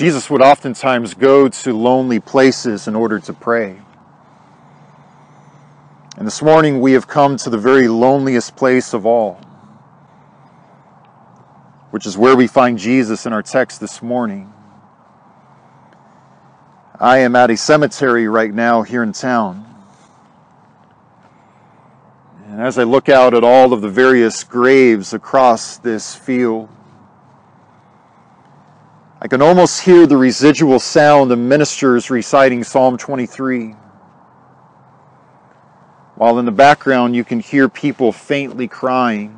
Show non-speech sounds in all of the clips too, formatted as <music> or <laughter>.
Jesus would oftentimes go to lonely places in order to pray. And this morning we have come to the very loneliest place of all, which is where we find Jesus in our text this morning. I am at a cemetery right now here in town. And as I look out at all of the various graves across this field, I can almost hear the residual sound of ministers reciting Psalm 23. While in the background, you can hear people faintly crying,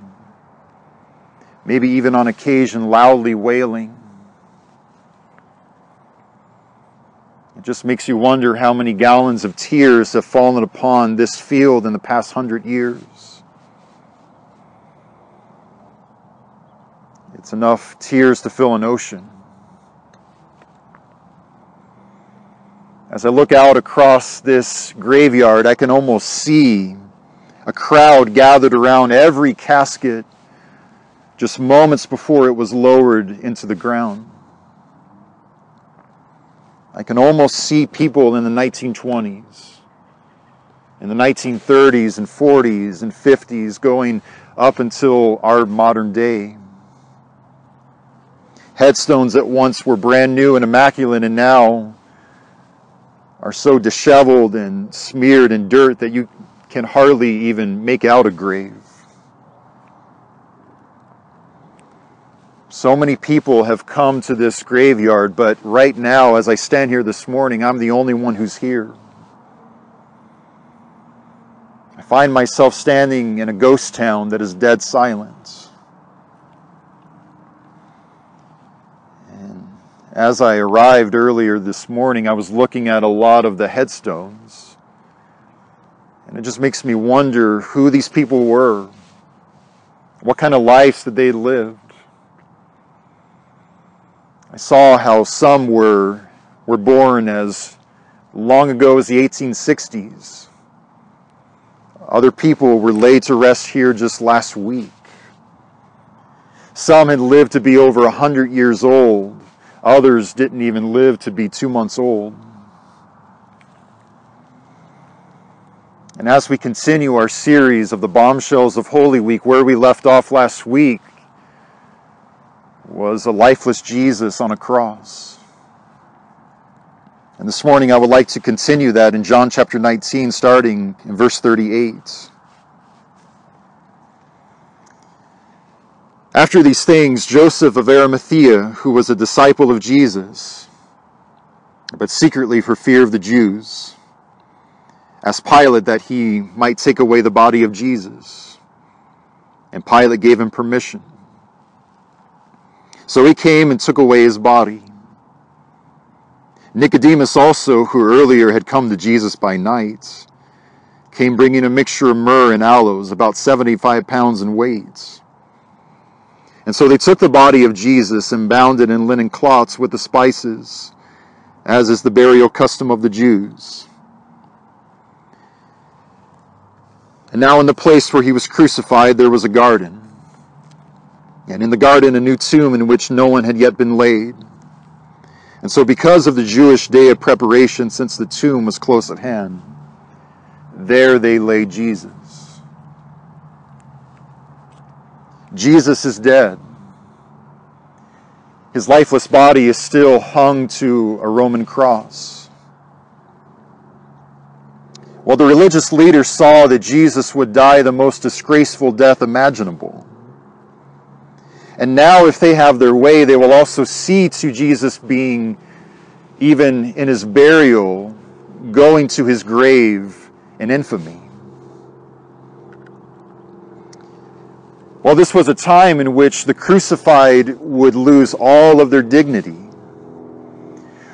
maybe even on occasion loudly wailing. It just makes you wonder how many gallons of tears have fallen upon this field in the past hundred years. It's enough tears to fill an ocean. As I look out across this graveyard, I can almost see a crowd gathered around every casket just moments before it was lowered into the ground. I can almost see people in the 1920s, in the 1930s and 40s and 50s going up until our modern day. Headstones that once were brand new and immaculate and now are so disheveled and smeared in dirt that you can hardly even make out a grave. So many people have come to this graveyard, but right now, as I stand here this morning, I'm the only one who's here. I find myself standing in a ghost town that is dead silent. As I arrived earlier this morning, I was looking at a lot of the headstones. And it just makes me wonder who these people were. What kind of lives that they lived. I saw how some were, were born as long ago as the 1860s. Other people were laid to rest here just last week. Some had lived to be over a hundred years old. Others didn't even live to be two months old. And as we continue our series of the bombshells of Holy Week, where we left off last week was a lifeless Jesus on a cross. And this morning I would like to continue that in John chapter 19, starting in verse 38. After these things, Joseph of Arimathea, who was a disciple of Jesus, but secretly for fear of the Jews, asked Pilate that he might take away the body of Jesus. And Pilate gave him permission. So he came and took away his body. Nicodemus also, who earlier had come to Jesus by night, came bringing a mixture of myrrh and aloes, about 75 pounds in weight. And so they took the body of Jesus and bound it in linen cloths with the spices, as is the burial custom of the Jews. And now, in the place where he was crucified, there was a garden. And in the garden, a new tomb in which no one had yet been laid. And so, because of the Jewish day of preparation, since the tomb was close at hand, there they laid Jesus. Jesus is dead. His lifeless body is still hung to a Roman cross. Well, the religious leaders saw that Jesus would die the most disgraceful death imaginable. And now, if they have their way, they will also see to Jesus being, even in his burial, going to his grave in infamy. Well, this was a time in which the crucified would lose all of their dignity.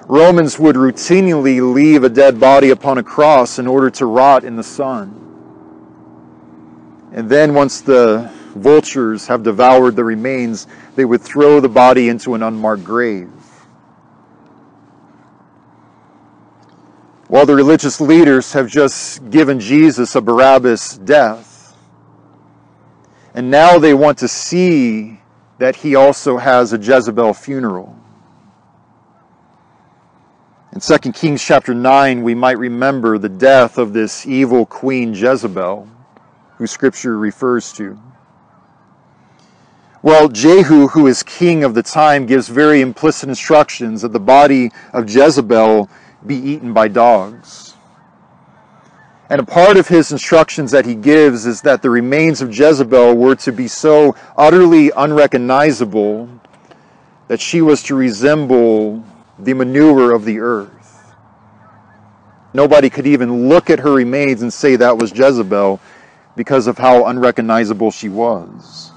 Romans would routinely leave a dead body upon a cross in order to rot in the sun. And then, once the vultures have devoured the remains, they would throw the body into an unmarked grave. While the religious leaders have just given Jesus a Barabbas death, and now they want to see that he also has a Jezebel funeral. In 2 Kings chapter 9, we might remember the death of this evil queen Jezebel, who scripture refers to. Well, Jehu, who is king of the time, gives very implicit instructions that the body of Jezebel be eaten by dogs. And a part of his instructions that he gives is that the remains of Jezebel were to be so utterly unrecognizable that she was to resemble the manure of the earth. Nobody could even look at her remains and say that was Jezebel because of how unrecognizable she was.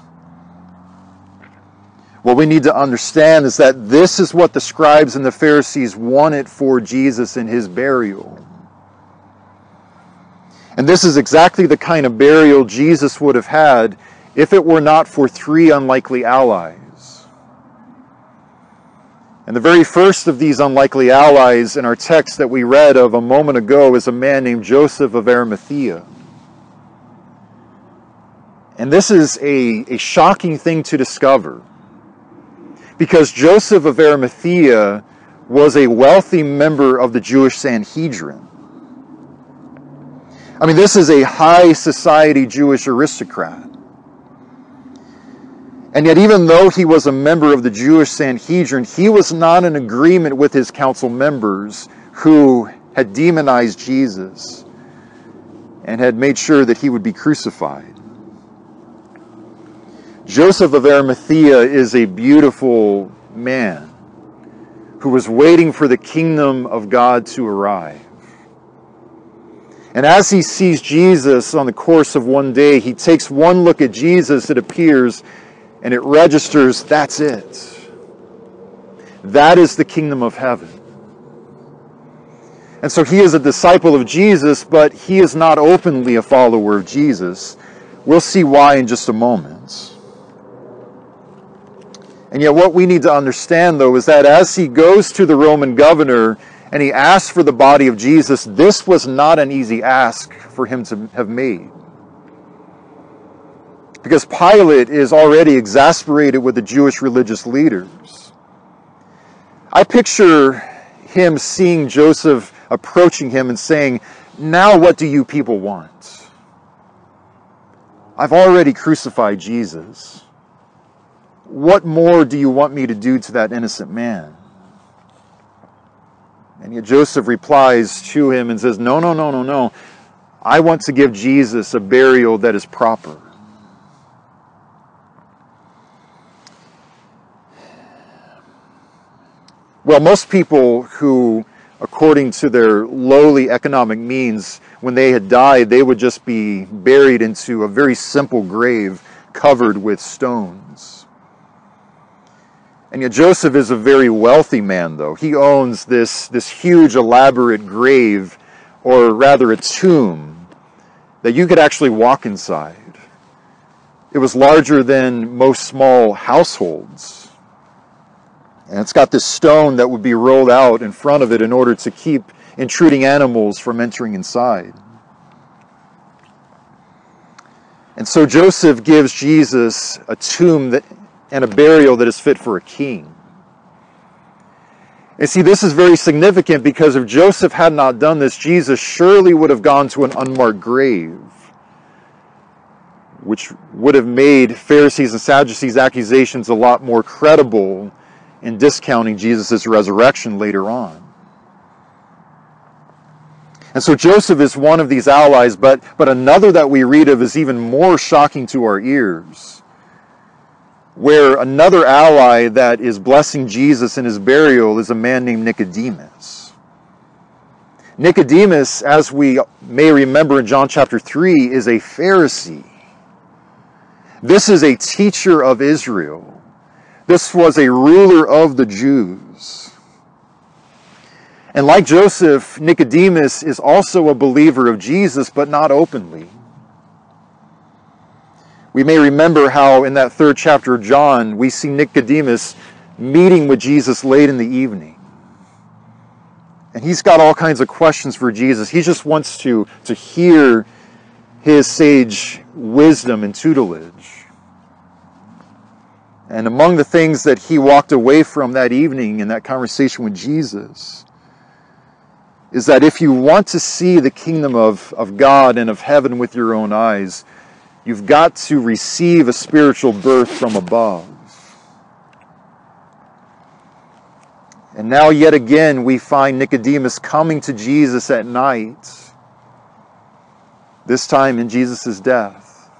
What we need to understand is that this is what the scribes and the Pharisees wanted for Jesus in his burial. And this is exactly the kind of burial Jesus would have had if it were not for three unlikely allies. And the very first of these unlikely allies in our text that we read of a moment ago is a man named Joseph of Arimathea. And this is a, a shocking thing to discover because Joseph of Arimathea was a wealthy member of the Jewish Sanhedrin. I mean, this is a high society Jewish aristocrat. And yet, even though he was a member of the Jewish Sanhedrin, he was not in agreement with his council members who had demonized Jesus and had made sure that he would be crucified. Joseph of Arimathea is a beautiful man who was waiting for the kingdom of God to arrive. And as he sees Jesus on the course of one day, he takes one look at Jesus, it appears, and it registers that's it. That is the kingdom of heaven. And so he is a disciple of Jesus, but he is not openly a follower of Jesus. We'll see why in just a moment. And yet, what we need to understand, though, is that as he goes to the Roman governor and he asks for the body of Jesus, this was not an easy ask for him to have made. Because Pilate is already exasperated with the Jewish religious leaders. I picture him seeing Joseph approaching him and saying, Now what do you people want? I've already crucified Jesus. What more do you want me to do to that innocent man? And yet Joseph replies to him and says, No, no, no, no, no. I want to give Jesus a burial that is proper. Well, most people who, according to their lowly economic means, when they had died, they would just be buried into a very simple grave covered with stones. And yet Joseph is a very wealthy man, though. He owns this, this huge, elaborate grave, or rather a tomb, that you could actually walk inside. It was larger than most small households. And it's got this stone that would be rolled out in front of it in order to keep intruding animals from entering inside. And so Joseph gives Jesus a tomb that, and a burial that is fit for a king. And see, this is very significant because if Joseph had not done this, Jesus surely would have gone to an unmarked grave, which would have made Pharisees and Sadducees' accusations a lot more credible in discounting Jesus' resurrection later on. And so Joseph is one of these allies, but, but another that we read of is even more shocking to our ears. Where another ally that is blessing Jesus in his burial is a man named Nicodemus. Nicodemus, as we may remember in John chapter 3, is a Pharisee. This is a teacher of Israel. This was a ruler of the Jews. And like Joseph, Nicodemus is also a believer of Jesus, but not openly. We may remember how in that third chapter of John, we see Nicodemus meeting with Jesus late in the evening. And he's got all kinds of questions for Jesus. He just wants to, to hear his sage wisdom and tutelage. And among the things that he walked away from that evening in that conversation with Jesus is that if you want to see the kingdom of, of God and of heaven with your own eyes, you've got to receive a spiritual birth from above. And now, yet again, we find Nicodemus coming to Jesus at night, this time in Jesus' death.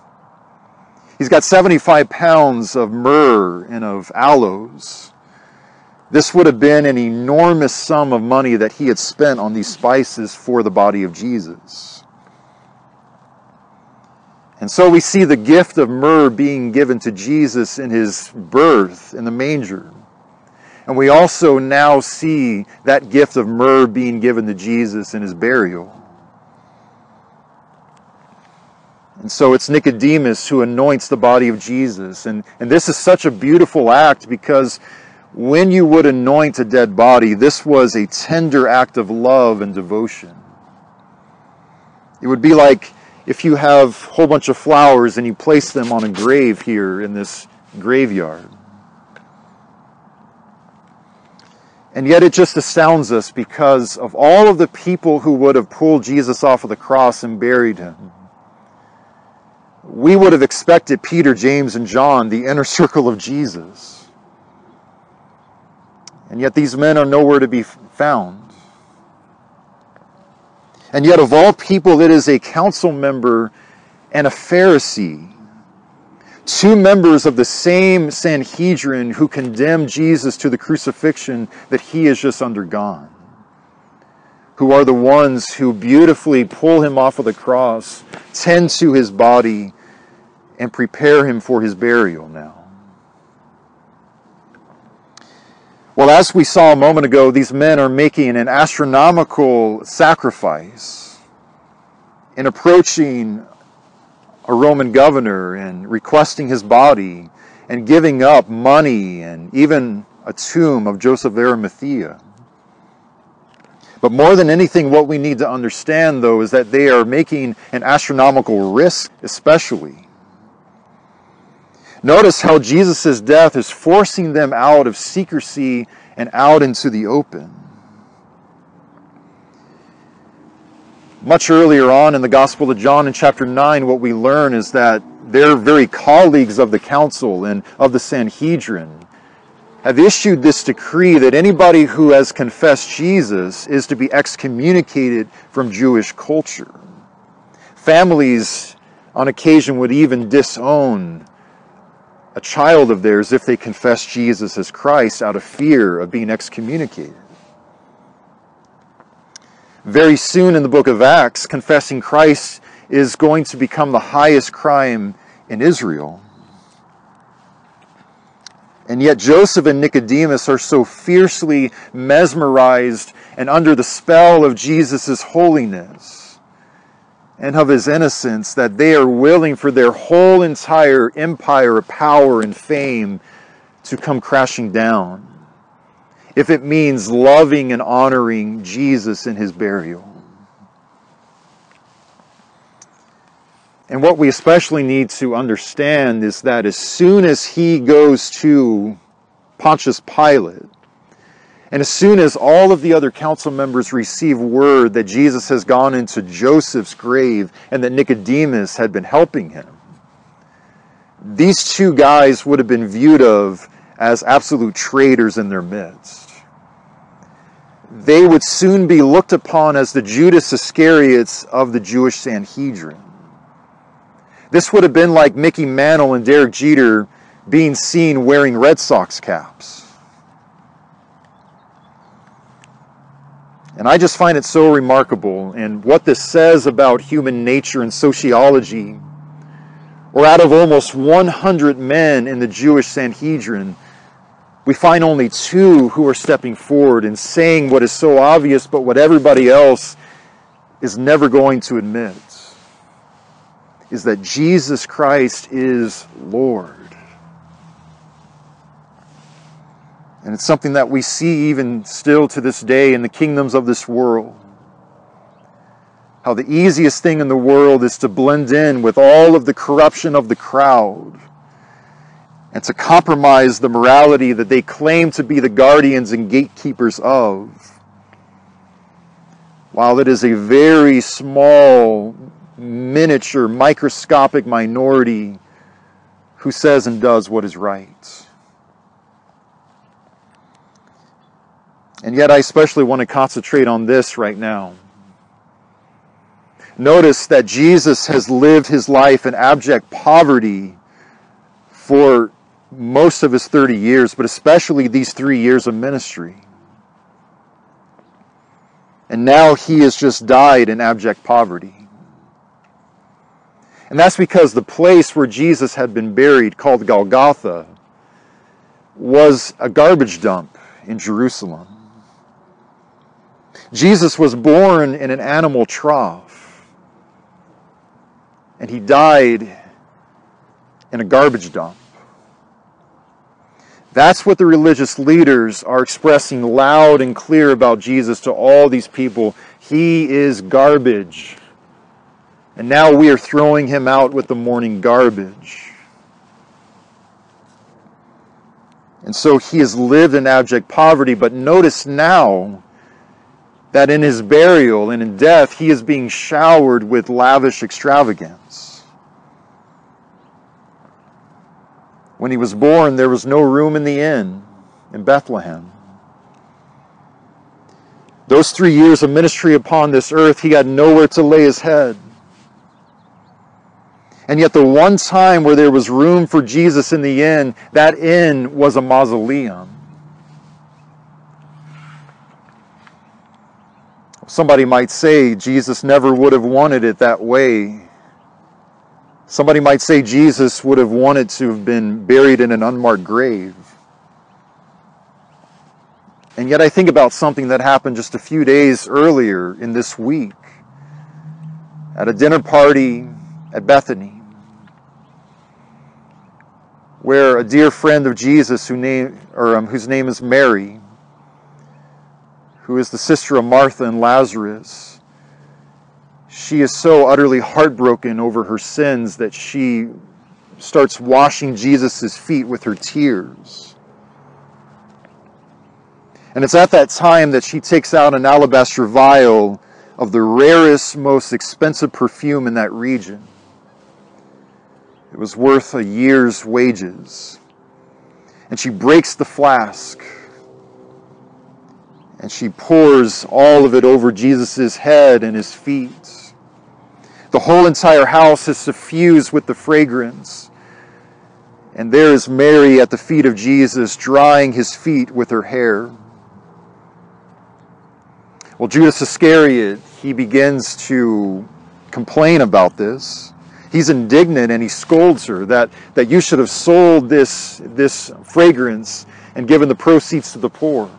He's got 75 pounds of myrrh and of aloes. This would have been an enormous sum of money that he had spent on these spices for the body of Jesus. And so we see the gift of myrrh being given to Jesus in his birth in the manger. And we also now see that gift of myrrh being given to Jesus in his burial. And so it's Nicodemus who anoints the body of Jesus. And, and this is such a beautiful act because when you would anoint a dead body, this was a tender act of love and devotion. It would be like if you have a whole bunch of flowers and you place them on a grave here in this graveyard. And yet it just astounds us because of all of the people who would have pulled Jesus off of the cross and buried him. We would have expected Peter, James, and John, the inner <laughs> circle of Jesus. And yet these men are nowhere to be found. And yet, of all people, it is a council member and a Pharisee two members of the same Sanhedrin who condemned Jesus to the crucifixion that he has just undergone, who are the ones who beautifully pull him off of the cross, tend to his body, and prepare him for his burial now. Well, as we saw a moment ago, these men are making an astronomical sacrifice in approaching a Roman governor and requesting his body and giving up money and even a tomb of Joseph of Arimathea. But more than anything, what we need to understand, though, is that they are making an astronomical risk, especially. Notice how Jesus' death is forcing them out of secrecy and out into the open. Much earlier on in the Gospel of John in chapter 9, what we learn is that their very colleagues of the council and of the Sanhedrin have issued this decree that anybody who has confessed Jesus is to be excommunicated from Jewish culture. Families, on occasion, would even disown a child of theirs if they confess Jesus as Christ out of fear of being excommunicated very soon in the book of Acts, confessing Christ is going to become the highest crime in Israel. And yet, Joseph and Nicodemus are so fiercely mesmerized and under the spell of Jesus' holiness and of his innocence that they are willing for their whole entire empire of power and fame to come crashing down if it means loving and honoring Jesus in his burial. And what we especially need to understand is that as soon as he goes to Pontius Pilate, and as soon as all of the other council members receive word that Jesus has gone into Joseph's grave and that Nicodemus had been helping him, these two guys would have been viewed of as absolute traitors in their midst they would soon be looked upon as the Judas Iscariots of the Jewish Sanhedrin. This would have been like Mickey Mantle and Derek Jeter being seen wearing Red Sox caps. And I just find it so remarkable and what this says about human nature and sociology. Or out of almost 100 men in the Jewish Sanhedrin, we find only two who are stepping forward and saying what is so obvious, but what everybody else is never going to admit is that Jesus Christ is Lord. And it's something that we see even still to this day in the kingdoms of this world. How the easiest thing in the world is to blend in with all of the corruption of the crowd and to compromise the morality that they claim to be the guardians and gatekeepers of. while it is a very small, miniature, microscopic minority who says and does what is right. And yet, I especially want to concentrate on this right now. Notice that Jesus has lived his life in abject poverty for most of his 30 years, but especially these three years of ministry. And now he has just died in abject poverty. And that's because the place where Jesus had been buried, called Golgotha, was a garbage dump in Jerusalem. Jesus was born in an animal trough, and he died in a garbage dump. That's what the religious leaders are expressing loud and clear about Jesus to all these people. He is garbage. And now we are throwing him out with the morning garbage. And so he has lived in abject poverty, but notice now that in his burial and in death, he is being showered with lavish extravagance. When he was born, there was no room in the inn in Bethlehem. Those three years of ministry upon this earth, he had nowhere to lay his head. And yet, the one time where there was room for Jesus in the inn, that inn was a mausoleum. Somebody might say Jesus never would have wanted it that way. Somebody might say Jesus would have wanted to have been buried in an unmarked grave. And yet, I think about something that happened just a few days earlier in this week at a dinner party at Bethany where a dear friend of Jesus, who name, or, um, whose name is Mary, who is the sister of Martha and Lazarus, she is so utterly heartbroken over her sins that she starts washing Jesus' feet with her tears. And it's at that time that she takes out an alabaster vial of the rarest, most expensive perfume in that region. It was worth a year's wages. And she breaks the flask and she pours all of it over Jesus' head and his feet. The whole entire house is suffused with the fragrance. And there is Mary at the feet of Jesus, drying his feet with her hair. Well, Judas Iscariot, he begins to complain about this he's indignant and he scolds her that, that you should have sold this, this fragrance and given the proceeds to the poor.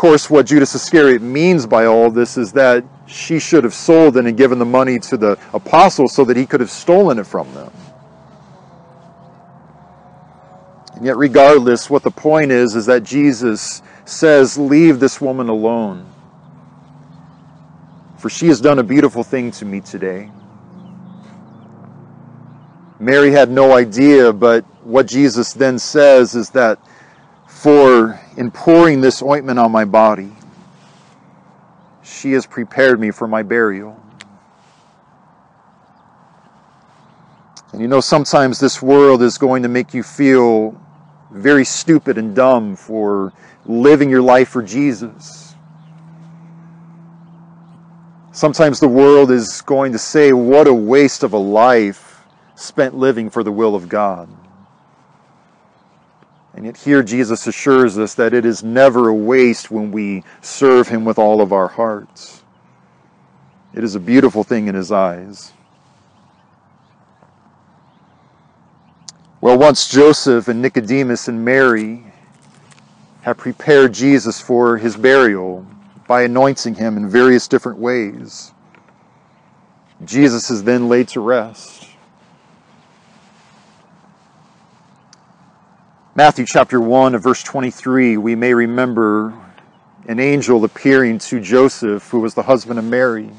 Course, what Judas Iscariot means by all this is that she should have sold and given the money to the apostles so that he could have stolen it from them. And yet, regardless, what the point is, is that Jesus says, Leave this woman alone. For she has done a beautiful thing to me today. Mary had no idea, but what Jesus then says is that for in pouring this ointment on my body, she has prepared me for my burial. And you know, sometimes this world is going to make you feel very stupid and dumb for living your life for Jesus. Sometimes the world is going to say, What a waste of a life spent living for the will of God. And yet, here Jesus assures us that it is never a waste when we serve Him with all of our hearts. It is a beautiful thing in His eyes. Well, once Joseph and Nicodemus and Mary have prepared Jesus for his burial by anointing him in various different ways, Jesus is then laid to rest. Matthew chapter 1 verse 23, we may remember an angel appearing to Joseph, who was the husband of Mary.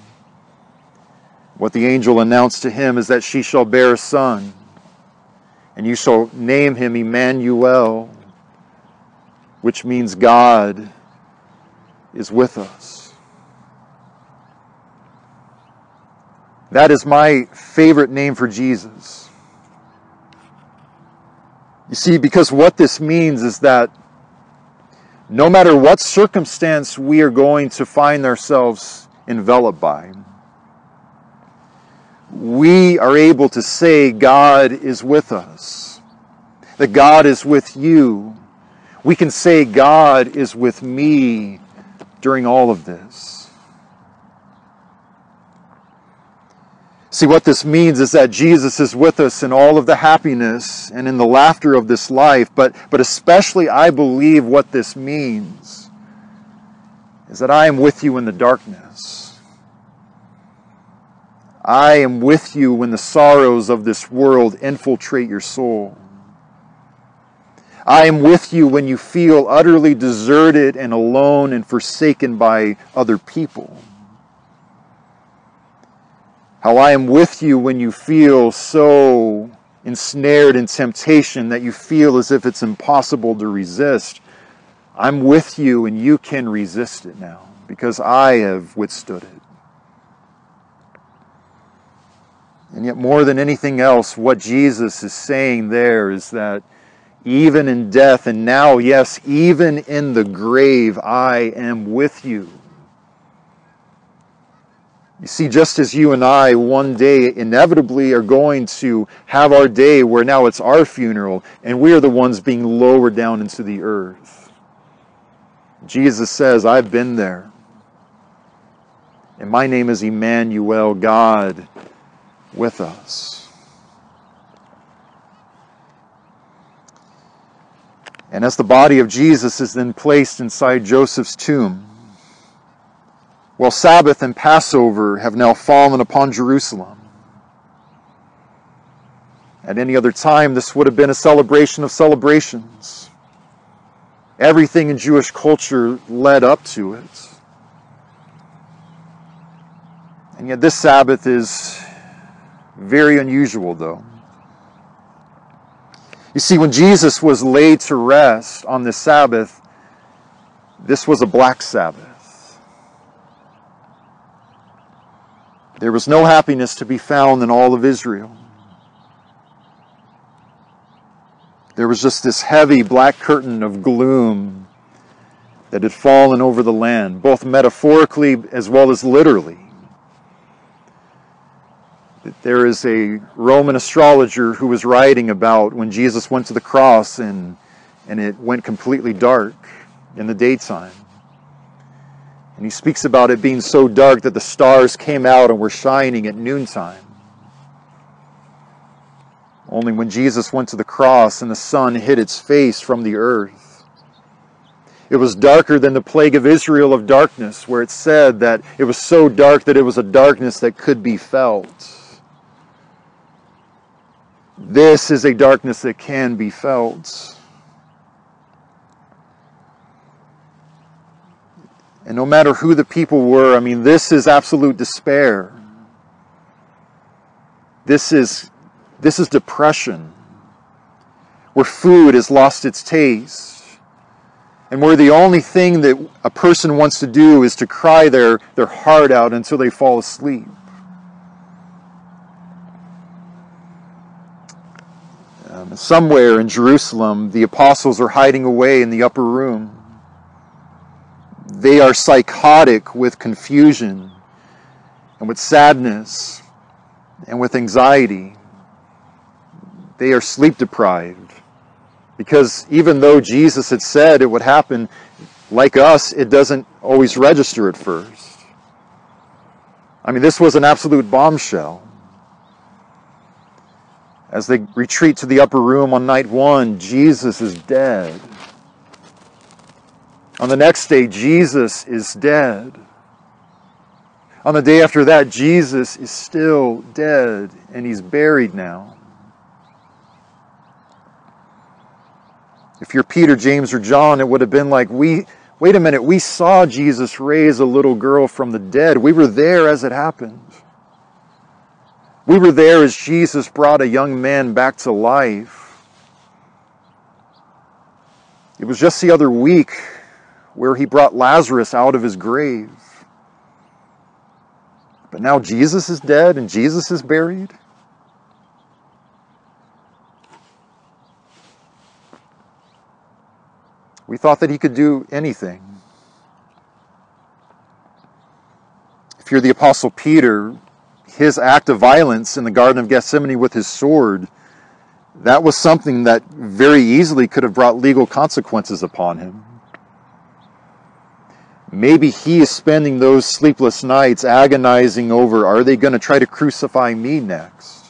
What the angel announced to him is that she shall bear a son, and you shall name him Emmanuel, which means God is with us. That is my favorite name for Jesus. You see, because what this means is that no matter what circumstance we are going to find ourselves enveloped by, we are able to say God is with us, that God is with you. We can say God is with me during all of this. See, what this means is that Jesus is with us in all of the happiness and in the laughter of this life, but, but especially I believe what this means is that I am with you in the darkness. I am with you when the sorrows of this world infiltrate your soul. I am with you when you feel utterly deserted and alone and forsaken by other people. How I am with you when you feel so ensnared in temptation that you feel as if it's impossible to resist. I'm with you and you can resist it now because I have withstood it. And yet, more than anything else, what Jesus is saying there is that even in death, and now, yes, even in the grave, I am with you. You see, just as you and I one day inevitably are going to have our day where now it's our funeral and we are the ones being lowered down into the earth. Jesus says, I've been there. And my name is Emmanuel, God with us. And as the body of Jesus is then placed inside Joseph's tomb, well, Sabbath and Passover have now fallen upon Jerusalem. At any other time, this would have been a celebration of celebrations. Everything in Jewish culture led up to it. And yet, this Sabbath is very unusual, though. You see, when Jesus was laid to rest on this Sabbath, this was a black Sabbath. There was no happiness to be found in all of Israel. There was just this heavy black curtain of gloom that had fallen over the land, both metaphorically as well as literally. There is a Roman astrologer who was writing about when Jesus went to the cross and, and it went completely dark in the daytime. And he speaks about it being so dark that the stars came out and were shining at noontime. Only when Jesus went to the cross and the sun hid its face from the earth. It was darker than the plague of Israel of darkness, where it said that it was so dark that it was a darkness that could be felt. This is a darkness that can be felt. And no matter who the people were, I mean, this is absolute despair. This is, this is depression, where food has lost its taste, and where the only thing that a person wants to do is to cry their, their heart out until they fall asleep. Um, somewhere in Jerusalem, the apostles are hiding away in the upper room they are psychotic with confusion and with sadness and with anxiety. They are sleep deprived. Because even though Jesus had said it would happen, like us, it doesn't always register at first. I mean, this was an absolute bombshell. As they retreat to the upper room on night one, Jesus is dead. On the next day, Jesus is dead. On the day after that, Jesus is still dead and he's buried now. If you're Peter, James, or John, it would have been like, we, wait a minute, we saw Jesus raise a little girl from the dead. We were there as it happened. We were there as Jesus brought a young man back to life. It was just the other week where he brought Lazarus out of his grave. But now Jesus is dead and Jesus is buried. We thought that he could do anything. If you're the Apostle Peter, his act of violence in the Garden of Gethsemane with his sword, that was something that very easily could have brought legal consequences upon him. Maybe he is spending those sleepless nights agonizing over are they going to try to crucify me next?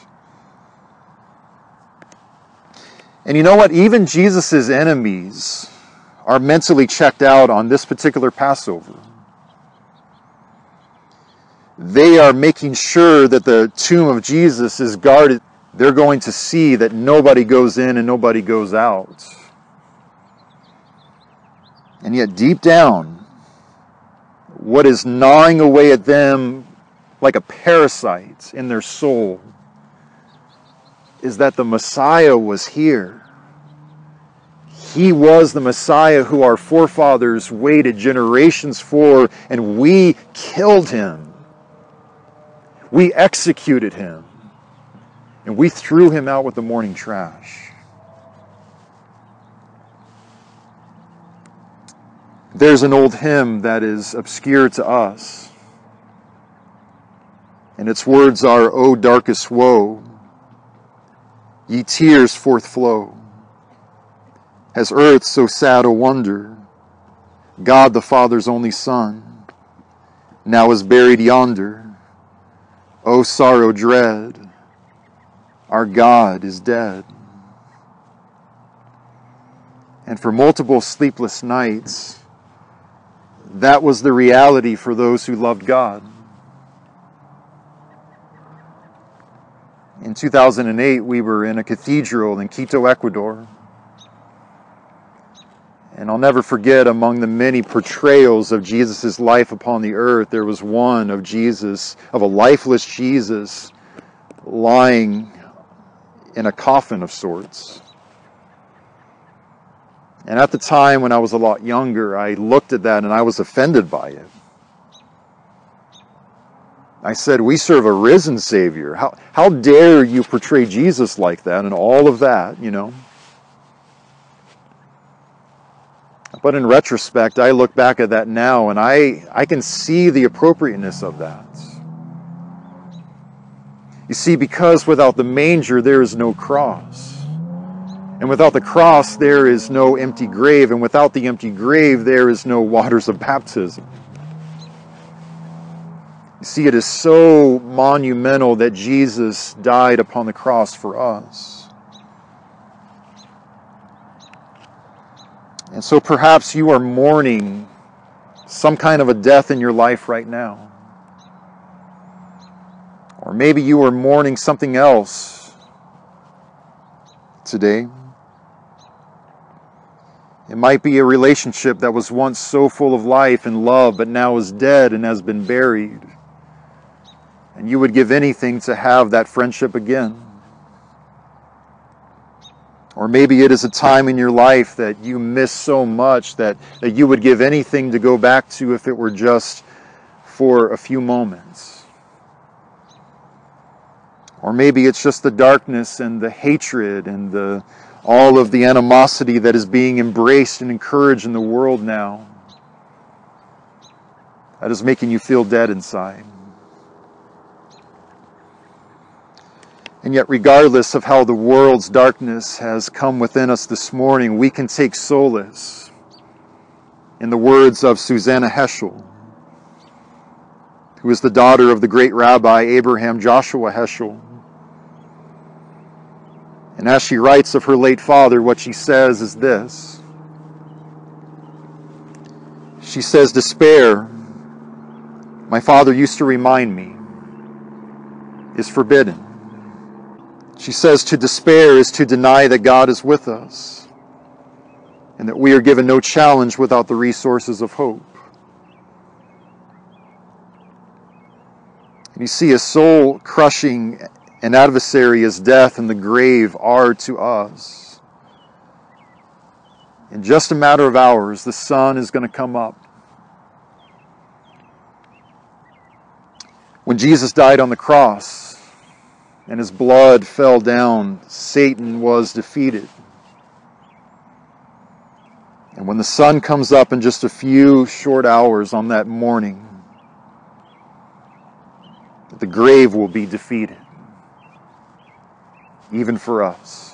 And you know what? Even Jesus' enemies are mentally checked out on this particular Passover. They are making sure that the tomb of Jesus is guarded. They're going to see that nobody goes in and nobody goes out. And yet, deep down, what is gnawing away at them like a parasite in their soul is that the Messiah was here. He was the Messiah who our forefathers waited generations for, and we killed him. We executed him. And we threw him out with the morning trash. There's an old hymn that is obscure to us. And its words are, O darkest woe, ye tears forth flow. Has earth so sad a wonder, God the Father's only Son, now is buried yonder. O sorrow dread, our God is dead. And for multiple sleepless nights, that was the reality for those who loved God. In 2008, we were in a cathedral in Quito, Ecuador. And I'll never forget, among the many portrayals of Jesus' life upon the earth, there was one of Jesus, of a lifeless Jesus, lying in a coffin of sorts. And at the time when I was a lot younger, I looked at that and I was offended by it. I said, We serve a risen Savior. How, how dare you portray Jesus like that and all of that, you know? But in retrospect, I look back at that now and I, I can see the appropriateness of that. You see, because without the manger, there is no cross. And without the cross, there is no empty grave. And without the empty grave, there is no waters of baptism. You see, it is so monumental that Jesus died upon the cross for us. And so perhaps you are mourning some kind of a death in your life right now. Or maybe you are mourning something else today. It might be a relationship that was once so full of life and love, but now is dead and has been buried. And you would give anything to have that friendship again. Or maybe it is a time in your life that you miss so much that, that you would give anything to go back to if it were just for a few moments. Or maybe it's just the darkness and the hatred and the all of the animosity that is being embraced and encouraged in the world now. That is making you feel dead inside. And yet, regardless of how the world's darkness has come within us this morning, we can take solace in the words of Susanna Heschel, who is the daughter of the great rabbi Abraham Joshua Heschel and as she writes of her late father, what she says is this She says, Despair, my father used to remind me, is forbidden. She says, To despair is to deny that God is with us and that we are given no challenge without the resources of hope. And you see a soul crushing an adversary as death and the grave are to us. In just a matter of hours, the sun is going to come up. When Jesus died on the cross and his blood fell down, Satan was defeated. And when the sun comes up in just a few short hours on that morning, the grave will be defeated, even for us.